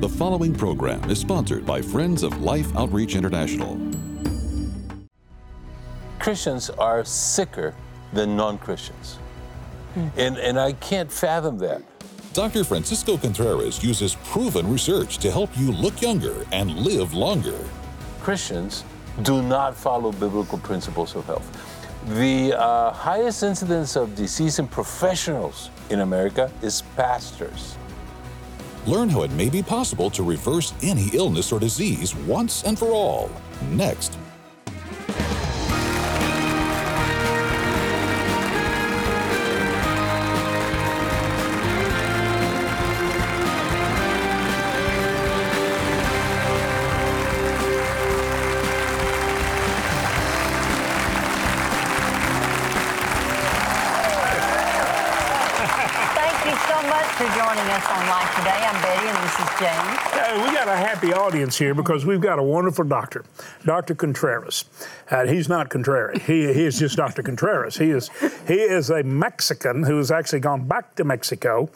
The following program is sponsored by Friends of Life Outreach International. Christians are sicker than non Christians. And, and I can't fathom that. Dr. Francisco Contreras uses proven research to help you look younger and live longer. Christians do not follow biblical principles of health. The uh, highest incidence of disease in professionals in America is pastors. Learn how it may be possible to reverse any illness or disease once and for all. Next. So much for joining us on Life Today. I'm Betty and this is James. Hey, we got a happy audience here because we've got a wonderful doctor, Dr. Contreras. Uh, he's not contrary. He, he is just Dr. Contreras. He is he is a Mexican who has actually gone back to Mexico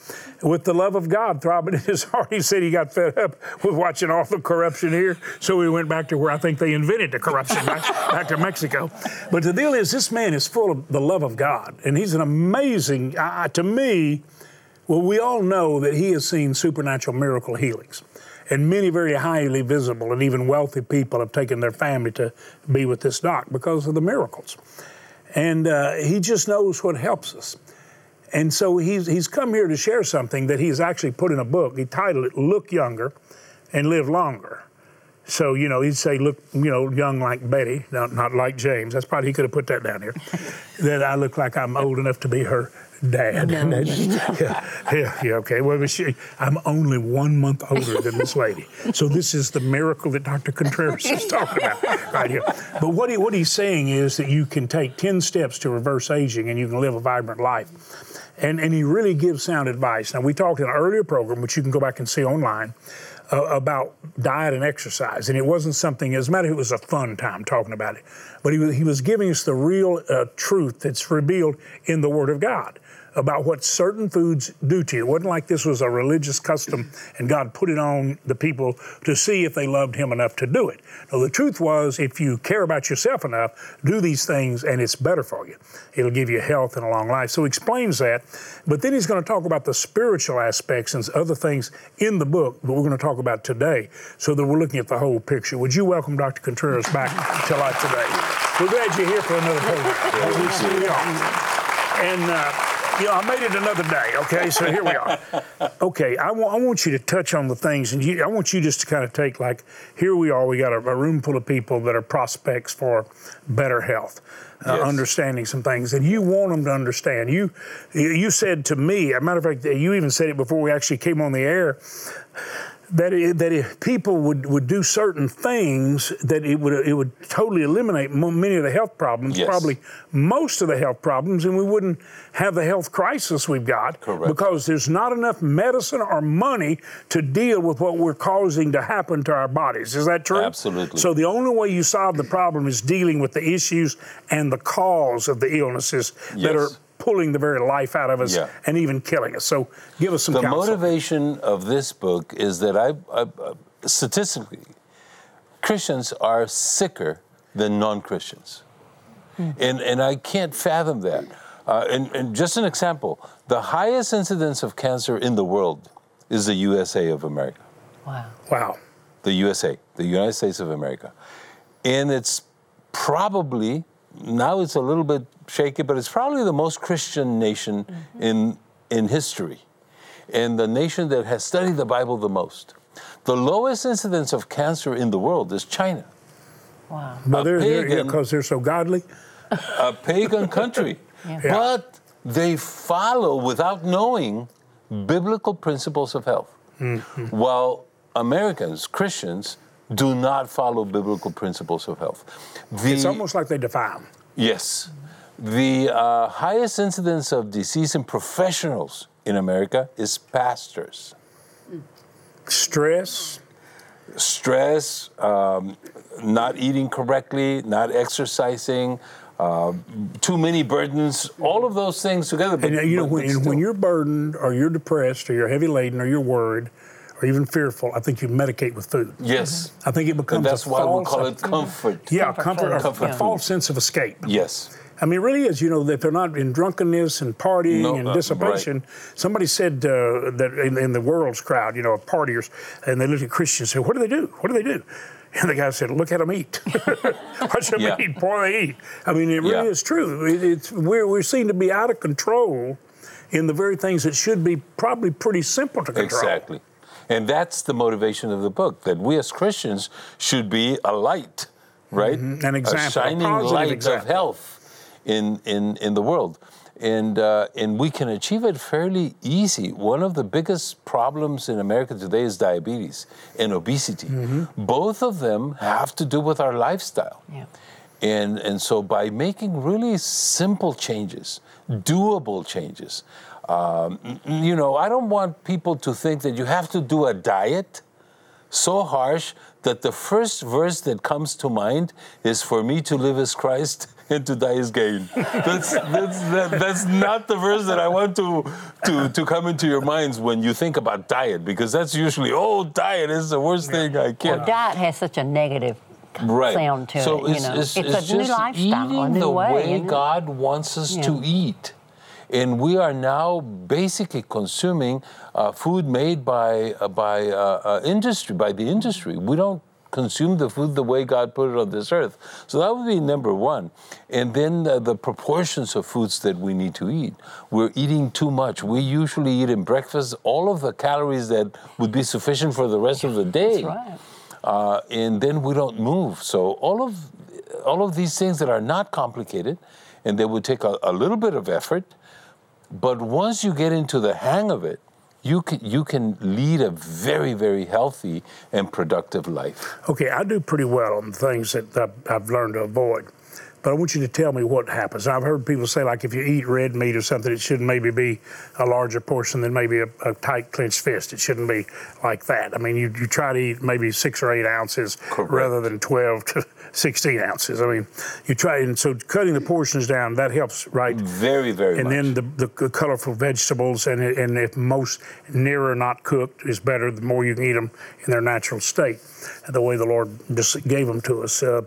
with the love of God throbbing in his heart. He said he got fed up with watching all the corruption here, so he went back to where I think they invented the corruption, back, back to Mexico. But the deal is, this man is full of the love of God, and he's an amazing. Uh, to me, well, we all know that he has seen supernatural miracle healings. And many very highly visible and even wealthy people have taken their family to be with this doc because of the miracles. And uh, he just knows what helps us. And so he's, he's come here to share something that he's actually put in a book. He titled it Look Younger and Live Longer. So, you know, he'd say, look, you know, young like Betty, not, not like James. That's probably, he could have put that down here. that I look like I'm old enough to be her dad. No. yeah, yeah, yeah, okay. Well, she, I'm only one month older than this lady. So this is the miracle that Dr. Contreras is talking about right here. But what, he, what he's saying is that you can take 10 steps to reverse aging and you can live a vibrant life. And, and he really gives sound advice. Now, we talked in an earlier program, which you can go back and see online, uh, about diet and exercise. And it wasn't something, as a matter of it was a fun time talking about it. But he was, he was giving us the real uh, truth that's revealed in the Word of God about what certain foods do to you. It wasn't like this was a religious custom and God put it on the people to see if they loved Him enough to do it. No, the truth was, if you care about yourself enough, do these things and it's better for you. It'll give you health and a long life. So he explains that. But then he's going to talk about the spiritual aspects and other things in the book that we're going to talk about today so that we're looking at the whole picture. Would you welcome Dr. Contreras back to life today? We're glad you're here for another program. We see you are. And, uh, you know, I made it another day, okay? So here we are. Okay, I want, I want you to touch on the things, and you, I want you just to kind of take, like, here we are, we got a, a room full of people that are prospects for better health. Uh, Yes. understanding some things, and you want them to understand. You, you said to me, a matter of fact, you even said it before we actually came on the air, that it, that if people would, would do certain things, that it would it would totally eliminate many of the health problems, Yes. probably most of the health problems, and we wouldn't have the health crisis we've got Correct. because there's not enough medicine or money to deal with what we're causing to happen to our bodies. Is that true? Absolutely. So the only way you solve the problem is dealing with the issues and the cause of the illnesses that are Yes. Pulling the very life out of us Yeah. and even killing us. So give us some The counsel. motivation of this book is that I, I, I statistically, Christians are sicker than non-Christians, and and I can't fathom that. Uh, and, and just an example, the highest incidence of cancer in the world is the USA of America, Wow. Wow. the USA, the United States of America, and it's probably now it's a little bit shaky, but it's probably the most Christian nation mm-hmm. in in history, and the nation that has studied the Bible the most. The lowest incidence of cancer in the world is China, Wow. But A they're, they're pagan- because they're so godly. a pagan country, but they follow without knowing biblical principles of health, mm-hmm. while Americans, Christians, do not follow biblical principles of health. The, It's almost like they defy them. Yes. The uh, highest incidence of disease in professionals in America is pastors. Stress. Stress, um, not eating correctly, not exercising, uh, too many burdens, all of those things together. But, And you know, when, and when you're burdened or you're depressed or you're heavy laden or you're worried or even fearful, I think you medicate with food. Yes. I think it becomes And that's a why we false, call it comfort. yeah, Comfort comfort, Comfort a food. false sense of escape. Yes. I mean, really is. You know, that they're not in drunkenness and partying No, and uh, dissipation. Somebody said uh, that in, in the world's crowd, you know, of partiers, and they looked at Christians and said, "What do they do? What do they do?" And the guy said, "Look at them eat. Watch them Yeah. eat. Boy, they eat." I mean, it really Yeah. is true. It, it's we're we seem to be out of control in the very things that should be probably pretty simple to control. Exactly. And that's the motivation of the book that we as Christians should be a light, right? Mm-hmm. An example, a a shining positive light example. of health in, in, in the world. And, uh, and we can achieve it fairly easy. One of the biggest problems in America today is diabetes and obesity. Mm-hmm. Both of them have to do with our lifestyle. Yeah. And, and so by making really simple changes, doable changes, um, you know, I don't want people to think that you have to do a diet so harsh that the first verse that comes to mind is for me to live as Christ and to die as gain. That's, that's, that, that's not the verse that I want to, to, to come into your minds when you think about diet, because that's usually, oh, diet is the worst thing I can. Well, diet has such a negative right. sound to so it. You it's, know, it's, it's, it's a new lifestyle, eating a new the way. way? God wants us to eat. And we are now basically consuming uh, food made by uh, by uh, uh, industry, by the industry. We don't consume the food the way God put it on this earth. So that would be number one. And then uh, the proportions of foods that we need to eat. We're eating too much. We usually eat in breakfast all of the calories that would be sufficient for the rest of the day That's right. uh, and then we don't move. So all of all of these things that are not complicated, and they would take a, a little bit of effort, but once you get into the hang of it, you can you can lead a very very healthy and productive life. Okay, I do pretty well on things that I've, I've learned to avoid. But I want you to tell me what happens. I've heard people say, like, if you eat red meat or something, it shouldn't maybe be a larger portion than maybe a, a tight clenched fist. It shouldn't be like that. I mean, you, you try to eat maybe six or eight ounces Correct. rather than 12 to 16 ounces. I mean, you try, and so cutting the portions down, that helps, right? Very very And much. then the, the colorful vegetables, and, and if most nearer not cooked is better, the more you can eat them in their natural state, the way the Lord just gave them to us. Uh,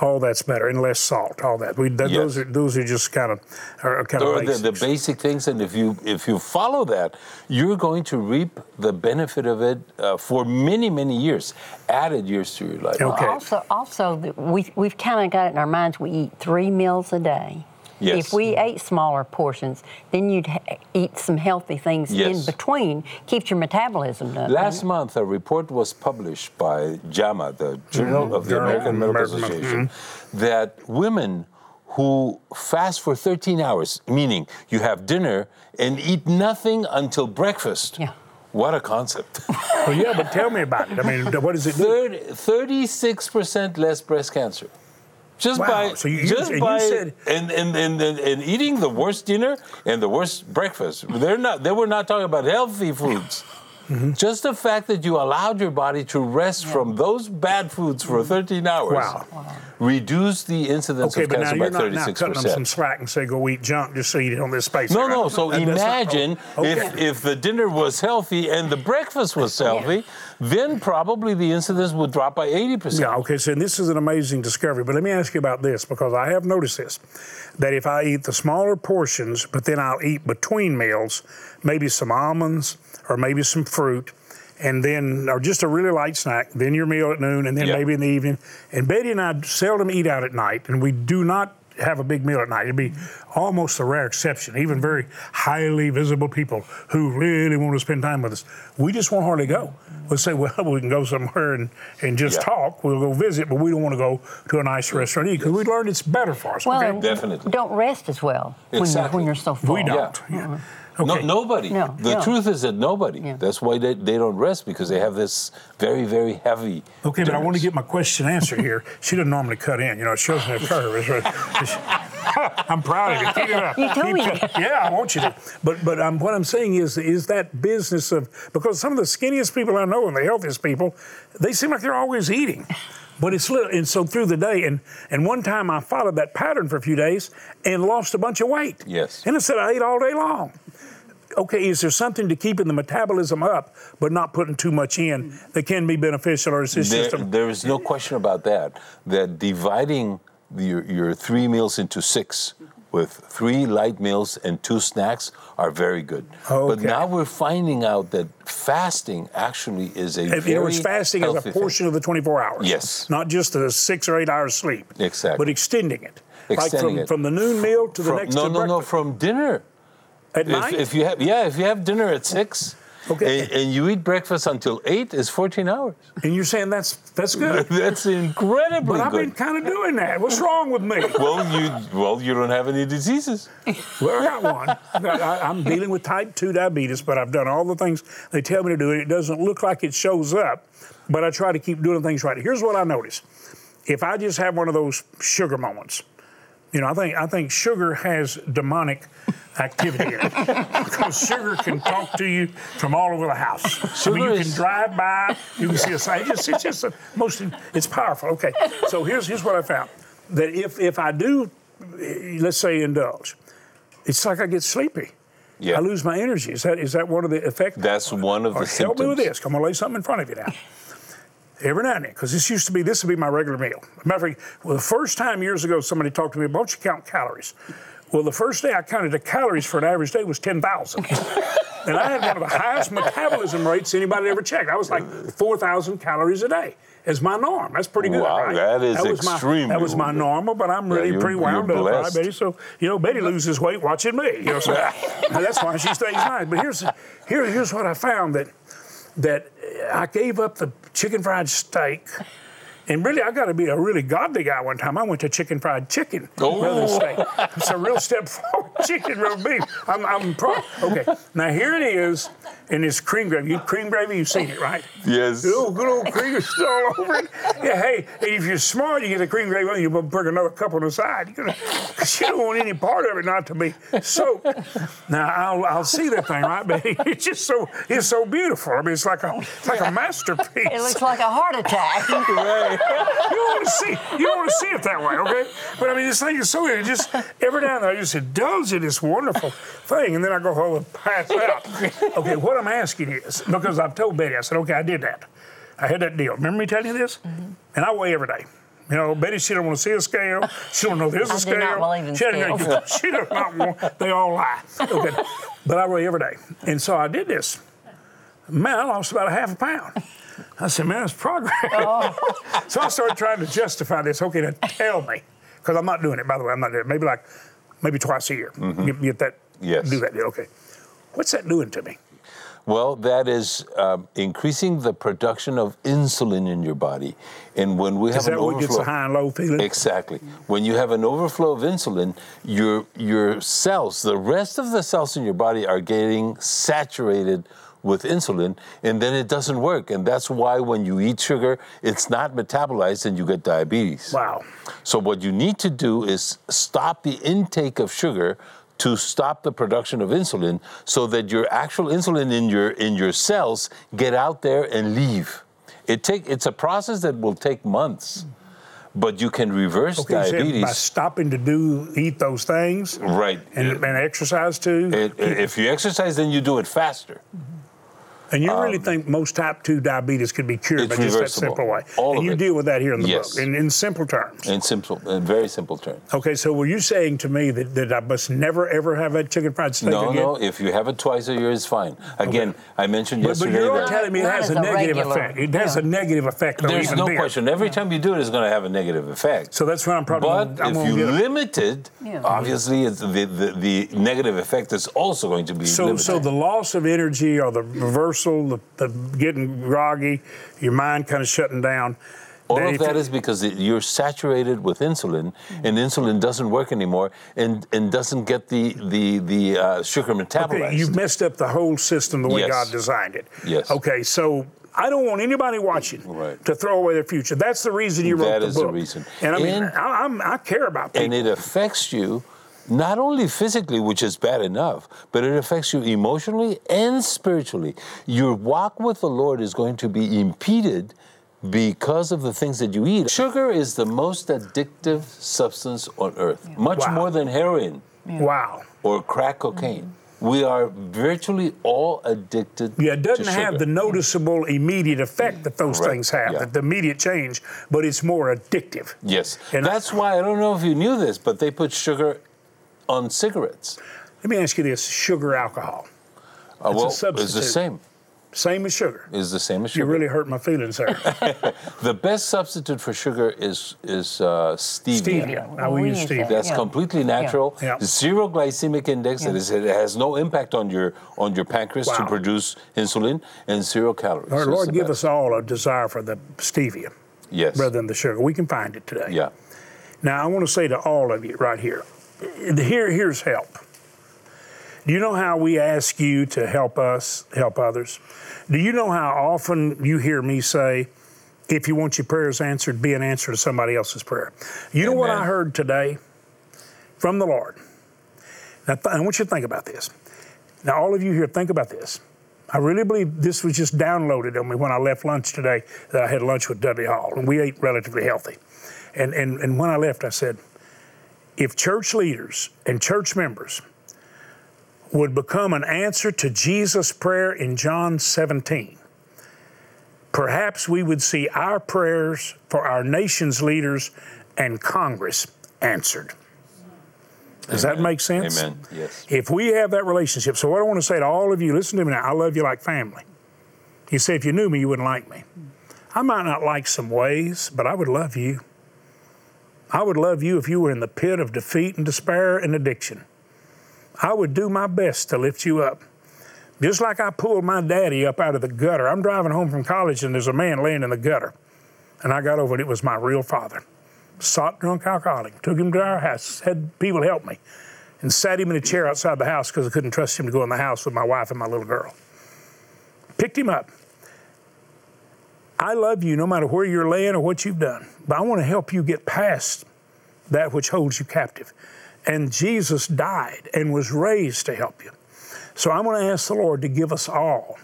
all that's better, and less salt. All that. We that, those are those are just kind of are kind or of the, the basic things, and if you if you follow that, you're going to reap the benefit of it uh, for many many years, added years to your life. Okay. Also, also, we we've kind of got it in our minds. We eat three meals a day. Yes. If we ate smaller portions, then you'd ha- eat some healthy things in between. Keeps your metabolism up. Last month, a report was published by JAMA, the Journal mm-hmm. of the Journal American Medical American- Association, mm-hmm. that women who fast for 13 hours, meaning you have dinner and eat nothing until breakfast. Yeah. What a concept. well, yeah, but tell me about it. I mean, what does it do? 36% less breast cancer. Just Wow. by So you- just and by said- and, and, and, and eating the worst dinner and the worst breakfast. They're not they were not talking about healthy foods. Mm-hmm. Just the fact that you allowed your body to rest from those bad foods for 13 hours Wow. reduced the incidence Okay, of but now cancer you're by not cutting them some slack and say go eat junk just so you don't on this space. No, right? no. So That- that's not- imagine oh, if, okay. if the dinner was healthy and the breakfast was healthy, then probably the incidence would drop by 80%. Yeah, okay, so this is an amazing discovery. But let me ask you about this because I have noticed this that if I eat the smaller portions, but then I'll eat between meals, maybe some almonds or maybe some fruit, and then, or just a really light snack, then your meal at noon, and then Yeah. maybe in the evening. And Betty and I seldom eat out at night, and we do not have a big meal at night. It'd be almost a rare exception. Even very highly visible people who really want to spend time with us, we just won't hardly go. We'll say, well, we can go somewhere and, and just Yeah. talk. We'll go visit, but we don't want to go to a nice restaurant because we learned it's better for us. Well, okay? Definitely. don't rest as well when, you're, when you're so full. we don't. Yeah. No, uh-huh. Okay. nobody. No, the no. truth is that nobody. Yeah. That's why they, they don't rest because they have this very, very heavy. Okay, but I want to get my question answered here. She doesn't normally cut in. You know, it shows me a curve. I'm proud of you. Keep it up. You told Keep me. cut- Yeah, I want you to. But but um, what I'm saying is is that business of because some of the skinniest people I know and the healthiest people, they seem like they're always eating. But it's little, and so through the day, and and one time I followed that pattern for a few days and lost a bunch of weight. Yes. And I said I ate all day long. Okay, is there something to keeping the metabolism up but not putting too much in that can be beneficial, or is this There, just a, there is no question about that. That dividing your, your three meals into six with three light meals and two snacks are very good. Okay. But now we're finding out that fasting actually is a If very you know, it's fasting as a healthy thing. portion of the 24 hours. Yes. Not just the six or eight hours sleep. Exactly. But extending it. like Extending from, it. from the noon meal to the next no, no, no, from dinner. At If, night? if you have, yeah, if you have dinner at six, Okay. and, and you eat breakfast until eight, it's 14 hours. and you're saying that's that's good. That's incredibly but I've been kind of doing that. What's wrong with me? Well, you well, you don't have any diseases. Well, I got one. I, I'm dealing with type 2 diabetes, but I've done all the things they tell me to do, and it doesn't look like it shows up. But I try to keep doing things right. Here's what I notice: if I just have one of those sugar moments, you know, I think I think sugar has demonic activity in it because sugar can talk to you from all over the house. I mean, you can drive by, you can see a sign. It's just, it's just a, most. It's powerful. Okay, so here's here's what I found: that if if I do, let's say indulge, it's like I get sleepy. Yeah. I lose my energy. Is that is that one of the effects? That's one of Or the help me with this. I'm gonna lay something in front of you now. Every now and then, because this used to be this would be my regular meal. Matter of fact, well, the first time years ago somebody talked to me, why don't you count calories? Well, the first day I counted the calories for an average day was 10,000. and I had one of the highest metabolism rates anybody ever checked. I was like 4,000 calories a day as my norm. That's pretty good. Wow, right? that is was my, extremely That was my normal, but I'm really you're- pretty wound you're up, right, blessed. Betty? So, you know, Betty loses weight watching me. You know, so that's why she stays nice. But here's here, here's what I found that that I gave up the chicken fried steak. And really, I got to be a really godly guy one time. I went to chicken fried chicken oh. rather than steak. It's a real step forward. Chicken roast beef. I'm, I'm pro. Okay, now here it is in this cream gravy. You cream gravy, you've seen it, right? Yes. Good old, good old cream is all over it. Yeah, hey, if you're smart, you get the cream gravy on, you bring another cup on the side. You're gonna, cause you don't want any part of it not to be soaked. Now I'll, I'll see that thing, right, But It's just so it's so beautiful. I mean, it's like a it's like a masterpiece. It looks like a heart attack. you don't want to see you don't want to see it that way, okay? But I mean, this thing is so it just every now and then I just this wonderful thing, and then I go home and pass out. Okay, what I'm asking is because I've told Betty, I said, okay, I did that. I had that deal. Remember me telling you this? Mm-hmm. And I weigh every day. You know, Betty, she don't want to see a scale. She don't know there's a scale. not believe in she, scales. she does not want. They all lie. Okay, but I weigh every day, and so I did this. Man, I lost about a half a pound. I said, man, it's progress. Oh. so I started trying to justify this. Okay, now tell me, because I'm not doing it. By the way, I'm not doing it. Maybe like, maybe twice a year. Get, get that. Mm-hmm. Yes. Do that. Okay. What's that doing to me? Well, that is um, increasing the production of insulin in your body, and when we Is have that an what gets overflow, the high and low feeling? Exactly. When you have an overflow of insulin, your your cells, the rest of the cells in your body are getting saturated with insulin and then it doesn't work and that's why when you eat sugar it's not metabolized and you get diabetes. Wow. So what you need to do is stop the intake of sugar to stop the production of insulin so that your actual insulin in your in your cells get out there and leave. It take it's a process that will take months. But you can reverse Okay, said by stopping to do eat those things Right. and, and exercise too. It- if you exercise, then you do it faster. And you really think most type 2 diabetes could be cured Um, by just that simple way. All and of you it. deal with that here in the Yes. book in, in simple terms. In simple, in very simple terms. Okay, so were you saying to me that, that I must never ever have that chicken fried steak No, again? no. If you have it twice a year, it's fine. Again, I mentioned But, but yesterday you're that telling me it has a a negative regular, effect. It has yeah. a negative effect. though, there's no bigger. question. Every time you do it, it's going to have a negative effect. So that's what I'm probably. But I'm if you get limit it, Yeah. obviously it's the, the, the negative effect is also going to be so, limited. so the loss of energy or the the, the getting groggy, your mind kind of shutting down. All that of that is because you're saturated with insulin, and insulin doesn't work anymore, and, and doesn't get the the the uh, sugar metabolized. Okay, you've messed up the whole system the way Yes. God designed it. Yes. Okay, so I don't want anybody watching Right. to throw away their future. That's the reason you wrote That the is the reason. And I mean, And- I, I'm, I care about people. and it affects you not only physically, which is bad enough, but it affects you emotionally and spiritually. Your walk with the Lord is going to be impeded because of the things that you eat. Sugar is the most addictive substance on earth, much Wow. more than heroin wow. or crack cocaine. We are virtually all addicted. Yeah, it doesn't to have the noticeable immediate effect that those Correct, things have, yeah. that the immediate change, but it's more addictive. Yes, And- that's why I don't know if you knew this, but they put sugar on cigarettes. Let me ask you this sugar alcohol. Uh, It's a well, it's the same. Same as sugar. Is the same as sugar. You really hurt my feelings there. The best substitute for sugar is is uh, stevia. stevia. I will We use use stevia. That's Yeah. completely natural. Yeah. Zero glycemic index. It, is, it has no impact on your on your pancreas to produce insulin, and zero calories. Our It's Lord, give best. us all a desire for the stevia yes. rather than the sugar. We can find it today. Yeah. Now, I want to say to all of you right here, here here's help. Do you know how we ask you to help us, help others? Do you know how often you hear me say, if you want your prayers answered, be an answer to somebody else's prayer? You know what I heard today from the Lord? Now, th- I want you to think about this. Now, all of you here, think about this. I really believe this was just downloaded on me when I left lunch today. That I had lunch with Dudley Hall, and we ate relatively healthy. And, and, and when I left, I said, if church leaders and church members would become an answer to Jesus' prayer in John 17, perhaps we would see our prayers for our nation's leaders and Congress answered. Does that make sense? Amen. Yes. If we have that relationship, so what I want to say to all of you, listen to me now, I love you like family. You say, if you knew me, you wouldn't like me. I might not like some ways, but I would love you. I would love you if you were in the pit of defeat and despair and addiction. I would do my best to lift you up. Just like I pulled my daddy up out of the gutter. I'm driving home from college and there's a man laying in the gutter. And I got over it, it was my real father. Sot drunk alcoholic. Took him to our house, had people help me, and sat him in a chair outside the house because I couldn't trust him to go in the house with my wife and my little girl. Picked him up. I love you no matter where you're laying or what you've done, but I want to help you get past that which holds you captive. And Jesus died and was raised to help you. So I'm going to ask the Lord to give us all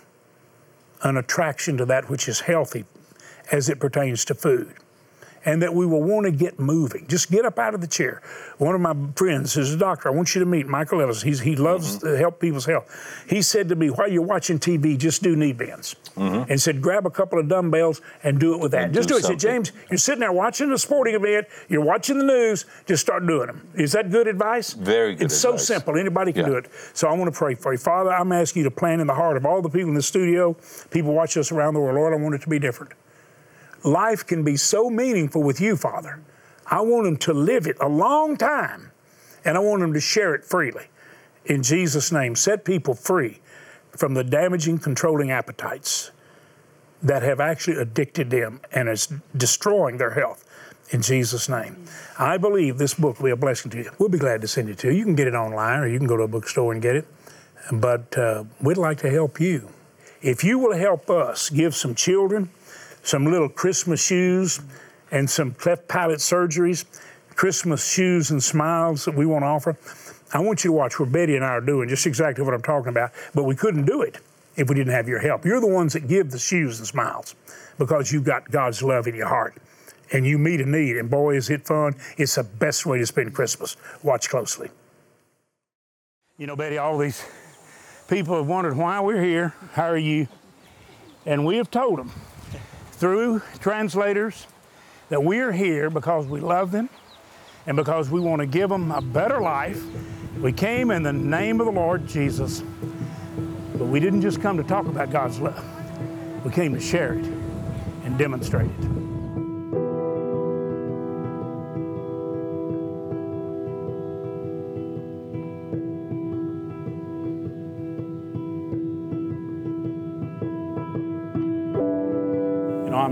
an attraction to that which is healthy as it pertains to food. And that we will want to get moving. Just get up out of the chair. One of my friends is a doctor. I want you to meet Michael Ellis. He's, he loves mm-hmm. to help people's health. He said to me, while you're watching TV, just do knee bends. Mm-hmm. And said, grab a couple of dumbbells and do it with that. And just do do it. He said. James, you're sitting there watching a sporting event, you're watching the news, just start doing them. Is that good advice? Very good It's so simple. Anybody can Yeah. do it. So I want to pray for you. Father, I'm asking you to plant in the heart of all the people in the studio, people watching us around the world, Lord, I want it to be different. Life can be so meaningful with you, Father. I want them to live it a long time, and I want them to share it freely. In Jesus' name, set people free from the damaging, controlling appetites that have actually addicted them and is destroying their health. In Jesus' name. I believe this book will be a blessing to you. We'll be glad to send it to you. You can get it online or you can go to a bookstore and get it. But uh, we'd like to help you. If you will help us give some children some little Christmas shoes and some cleft palate surgeries, Christmas shoes and smiles that we want to offer, I want you to watch what Betty and I are doing, just exactly what I'm talking about. But we couldn't do it if we didn't have your help. You're the ones that give the shoes and smiles because you've got God's love in your heart and you meet a need. And boy, is it fun. It's the best way to spend Christmas. Watch closely. You know, Betty, all these people have wondered why we're here. How are you? And we have told them through translators that we are here because we love them and because we want to give them a better life. We came in the name of the Lord Jesus, but we didn't just come to talk about God's love. We came to share it and demonstrate it.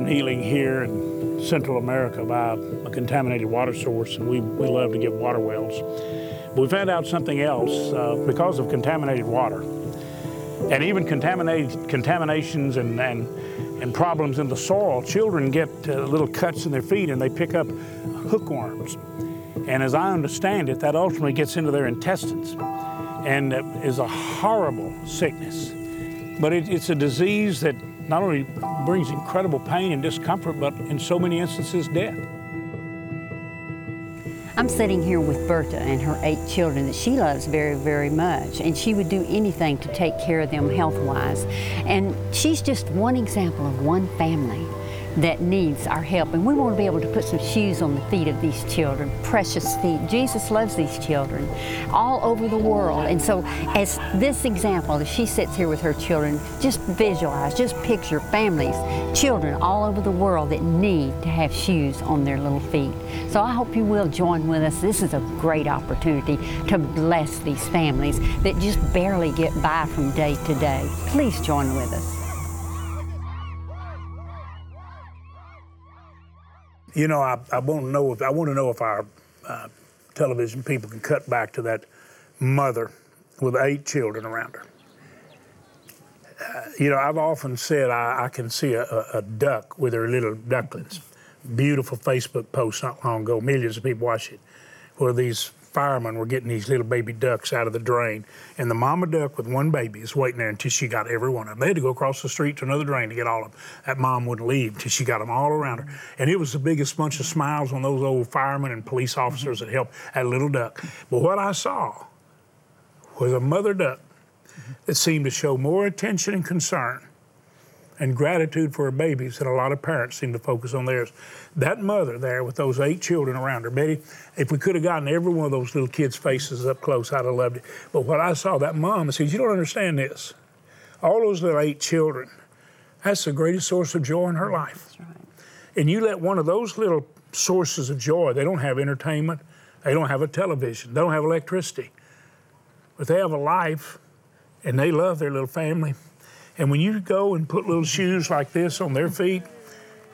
Know, here in Central America by a contaminated water source, and we, we love to get water wells. But we found out something else uh, because of contaminated water, and even contaminated contaminations and, and and problems in the soil. Children get uh, little cuts in their feet, and they pick up hookworms. And as I understand it, that ultimately gets into their intestines, and is a horrible sickness. But it, it's a disease that not only brings incredible pain and discomfort, but in so many instances, death. I'm sitting here with Berta and her eight children that she loves very, very much, and she would do anything to take care of them health wise. And she's just one example of one family that needs our help. And we want to be able to put some shoes on the feet of these children, precious feet. Jesus loves these children all over the world. And so, as this example, as she sits here with her children, just visualize, just picture families, children all over the world that need to have shoes on their little feet. So, I hope you will join with us. This is a great opportunity to bless these families that just barely get by from day to day. Please join with us. You know, I, I want to know if I want to know if our uh, television people can cut back to that mother with eight children around her. Uh, you know, I've often said I, I can see a, a, duck with her little ducklings. Beautiful Facebook post not long ago. Millions of people watched it, where these firemen were getting these little baby ducks out of the drain, and the mama duck with one baby is waiting there until she got every one of them. They had to go across the street to another drain to get all of them. That mom wouldn't leave until she got them all around her. And it was the biggest bunch of smiles on those old firemen and police officers that helped that little duck. But what I saw was a mother duck that seemed to show more attention and concern and gratitude for her babies that a lot of parents seem to focus on theirs. That mother there with those eight children around her, Betty, if we could have gotten every one of those little kids' faces up close, I'd have loved it. But what I saw, that mom, I said, You don't understand this. All those little eight children, that's the greatest source of joy in her life. Right. And you let one of those little sources of joy, they don't have entertainment, they don't have a television, they don't have electricity, but they have a life and they love their little family and when you go and put little shoes like this on their feet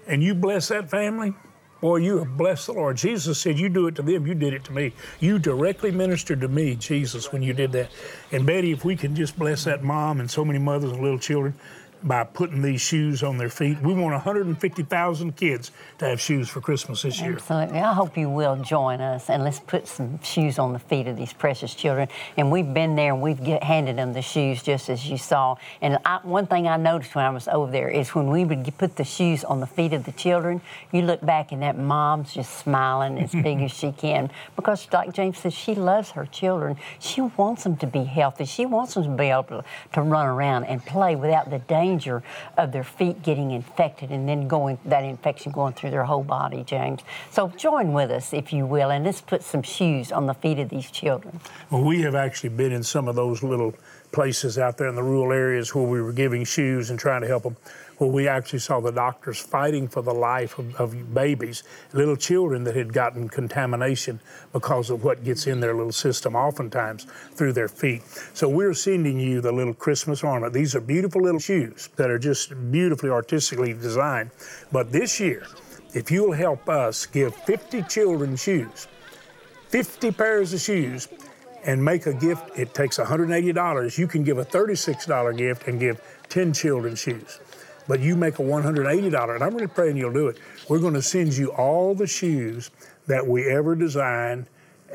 and you bless that family, boy, you have blessed the Lord. Jesus said, You do it to them, you did it to me. You directly ministered to me, Jesus, when you did that. And Betty, if we can just bless that mom and so many mothers and little children, by putting these shoes on their feet. We want 150,000 kids to have shoes for Christmas this year. Absolutely. I hope you will join us and let's put some shoes on the feet of these precious children. And we've been there and we've get, handed them the shoes just as you saw. And I, one thing I noticed when I was over there is when we would put the shoes on the feet of the children, you look back and that mom's just smiling as big as she can because, like James says, she loves her children. She wants them to be healthy. She wants them to be able to, to run around and play without the danger danger of their feet getting infected and then going that infection going through their whole body, James. So join with us, if you will, and let's put some shoes on the feet of these children. Well, we have actually been in some of those little places out there in the rural areas where we were giving shoes and trying to help them where we actually saw the doctors fighting for the life of, of, babies, little children that had gotten contamination because of what gets in their little system, oftentimes through their feet. So we're sending you the little Christmas ornament. These are beautiful little shoes that are just beautifully artistically designed. But this year, if you'll help us give 50 children shoes, 50 pairs of shoes, and make a gift, it takes $180. You can give a $36 gift and give 10 children shoes but you make a $180, and I'm really praying you'll do it. We're going to send you all the shoes that we ever designed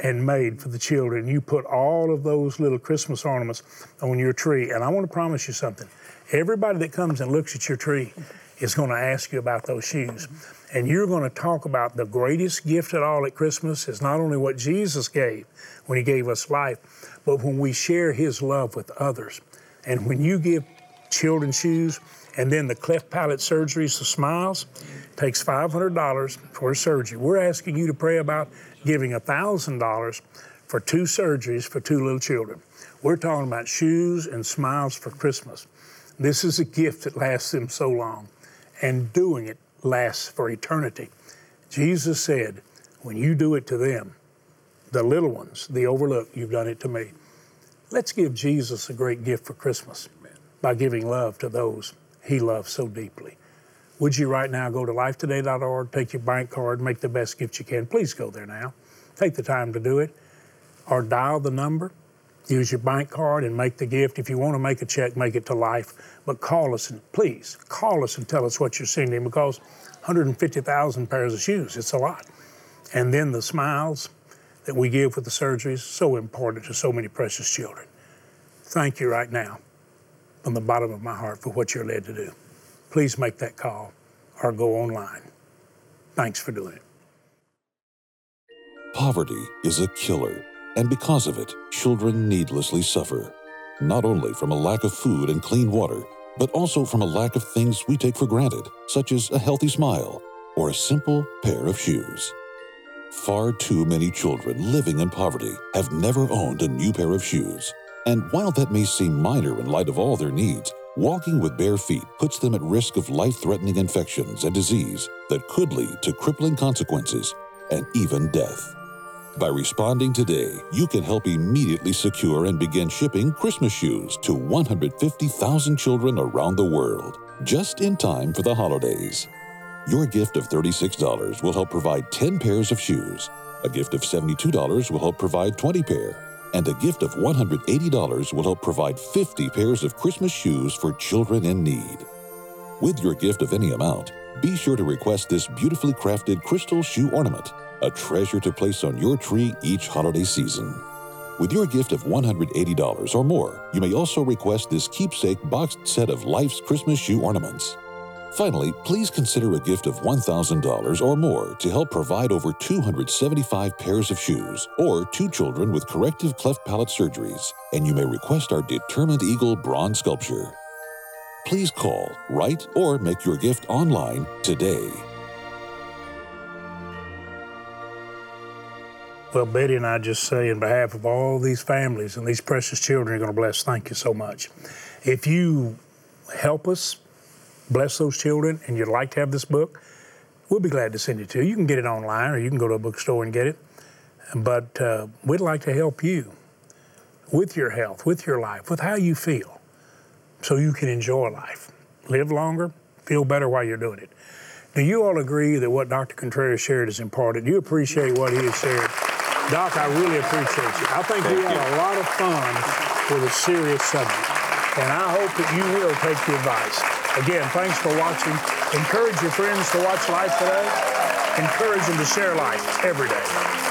and made for the children. You put all of those little Christmas ornaments on your tree, and I want to promise you something. Everybody that comes and looks at your tree is going to ask you about those shoes. And you're going to talk about the greatest gift at all at Christmas is not only what Jesus gave when he gave us life, but when we share his love with others. And when you give children shoes, and then the cleft palate surgeries, the smiles, takes $500 for a surgery. We're asking you to pray about giving $1,000 for two surgeries for two little children. We're talking about shoes and smiles for Christmas. This is a gift that lasts them so long, and doing it lasts for eternity. Jesus said, when you do it to them, the little ones, the overlooked, you've done it to me. Let's give Jesus a great gift for Christmas by giving love to those he loves so deeply. Would you right now go to lifetoday.org, take your bank card, make the best gift you can? Please go there now. Take the time to do it. Or dial the number, use your bank card and make the gift. If you want to make a check, make it to life. But call us and please call us and tell us what you're sending because 150,000 pairs of shoes, it's a lot. And then the smiles that we give with the surgeries, so important to so many precious children. Thank you right now from the bottom of my heart for what you're led to do. Please make that call or go online. Thanks for doing it. Poverty is a killer, and because of it, children needlessly suffer. Not only from a lack of food and clean water, but also from a lack of things we take for granted, such as a healthy smile or a simple pair of shoes. Far too many children living in poverty have never owned a new pair of shoes. And while that may seem minor in light of all their needs, walking with bare feet puts them at risk of life threatening infections and disease that could lead to crippling consequences and even death. By responding today, you can help immediately secure and begin shipping Christmas shoes to 150,000 children around the world, just in time for the holidays. Your gift of $36 will help provide 10 pairs of shoes. A gift of $72 will help provide 20 pair. And a gift of $180 will help provide 50 pairs of Christmas shoes for children in need. With your gift of any amount, be sure to request this beautifully crafted crystal shoe ornament a treasure to place on your tree each holiday season. With your gift of $180 or more, you may also request this keepsake boxed set of Life's Christmas shoe ornaments. Finally, please consider a gift of $1,000 or more to help provide over 275 pairs of shoes or two children with corrective cleft palate surgeries, and you may request our Determined Eagle bronze sculpture. Please call, write, or make your gift online today. Well, Betty and I just say, in behalf of all these families and these precious children you're going to bless, thank you so much. If you help us bless those children and you'd like to have this book, we'll be glad to send it to you. You can get it online or you can go to a bookstore and get it. But uh, we'd like to help you with your health, with your life, with how you feel, so you can enjoy life, live longer, feel better while you're doing it. Do you all agree that what Dr. Contreras shared is important? Do you appreciate what he has shared? Doc, I really appreciate you. I think Thank we had you. a lot of fun with a serious subject, and I hope that you will take the advice. Again, thanks for watching. Encourage your friends to watch Life today. Encourage them to share life every day.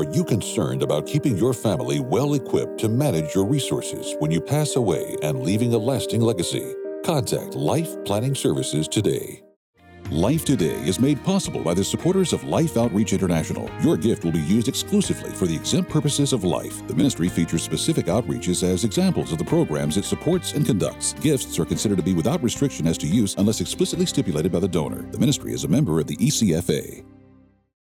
Are you concerned about keeping your family well equipped to manage your resources when you pass away and leaving a lasting legacy? Contact Life Planning Services today. Life Today is made possible by the supporters of Life Outreach International. Your gift will be used exclusively for the exempt purposes of life. The ministry features specific outreaches as examples of the programs it supports and conducts. Gifts are considered to be without restriction as to use unless explicitly stipulated by the donor. The ministry is a member of the ECFA.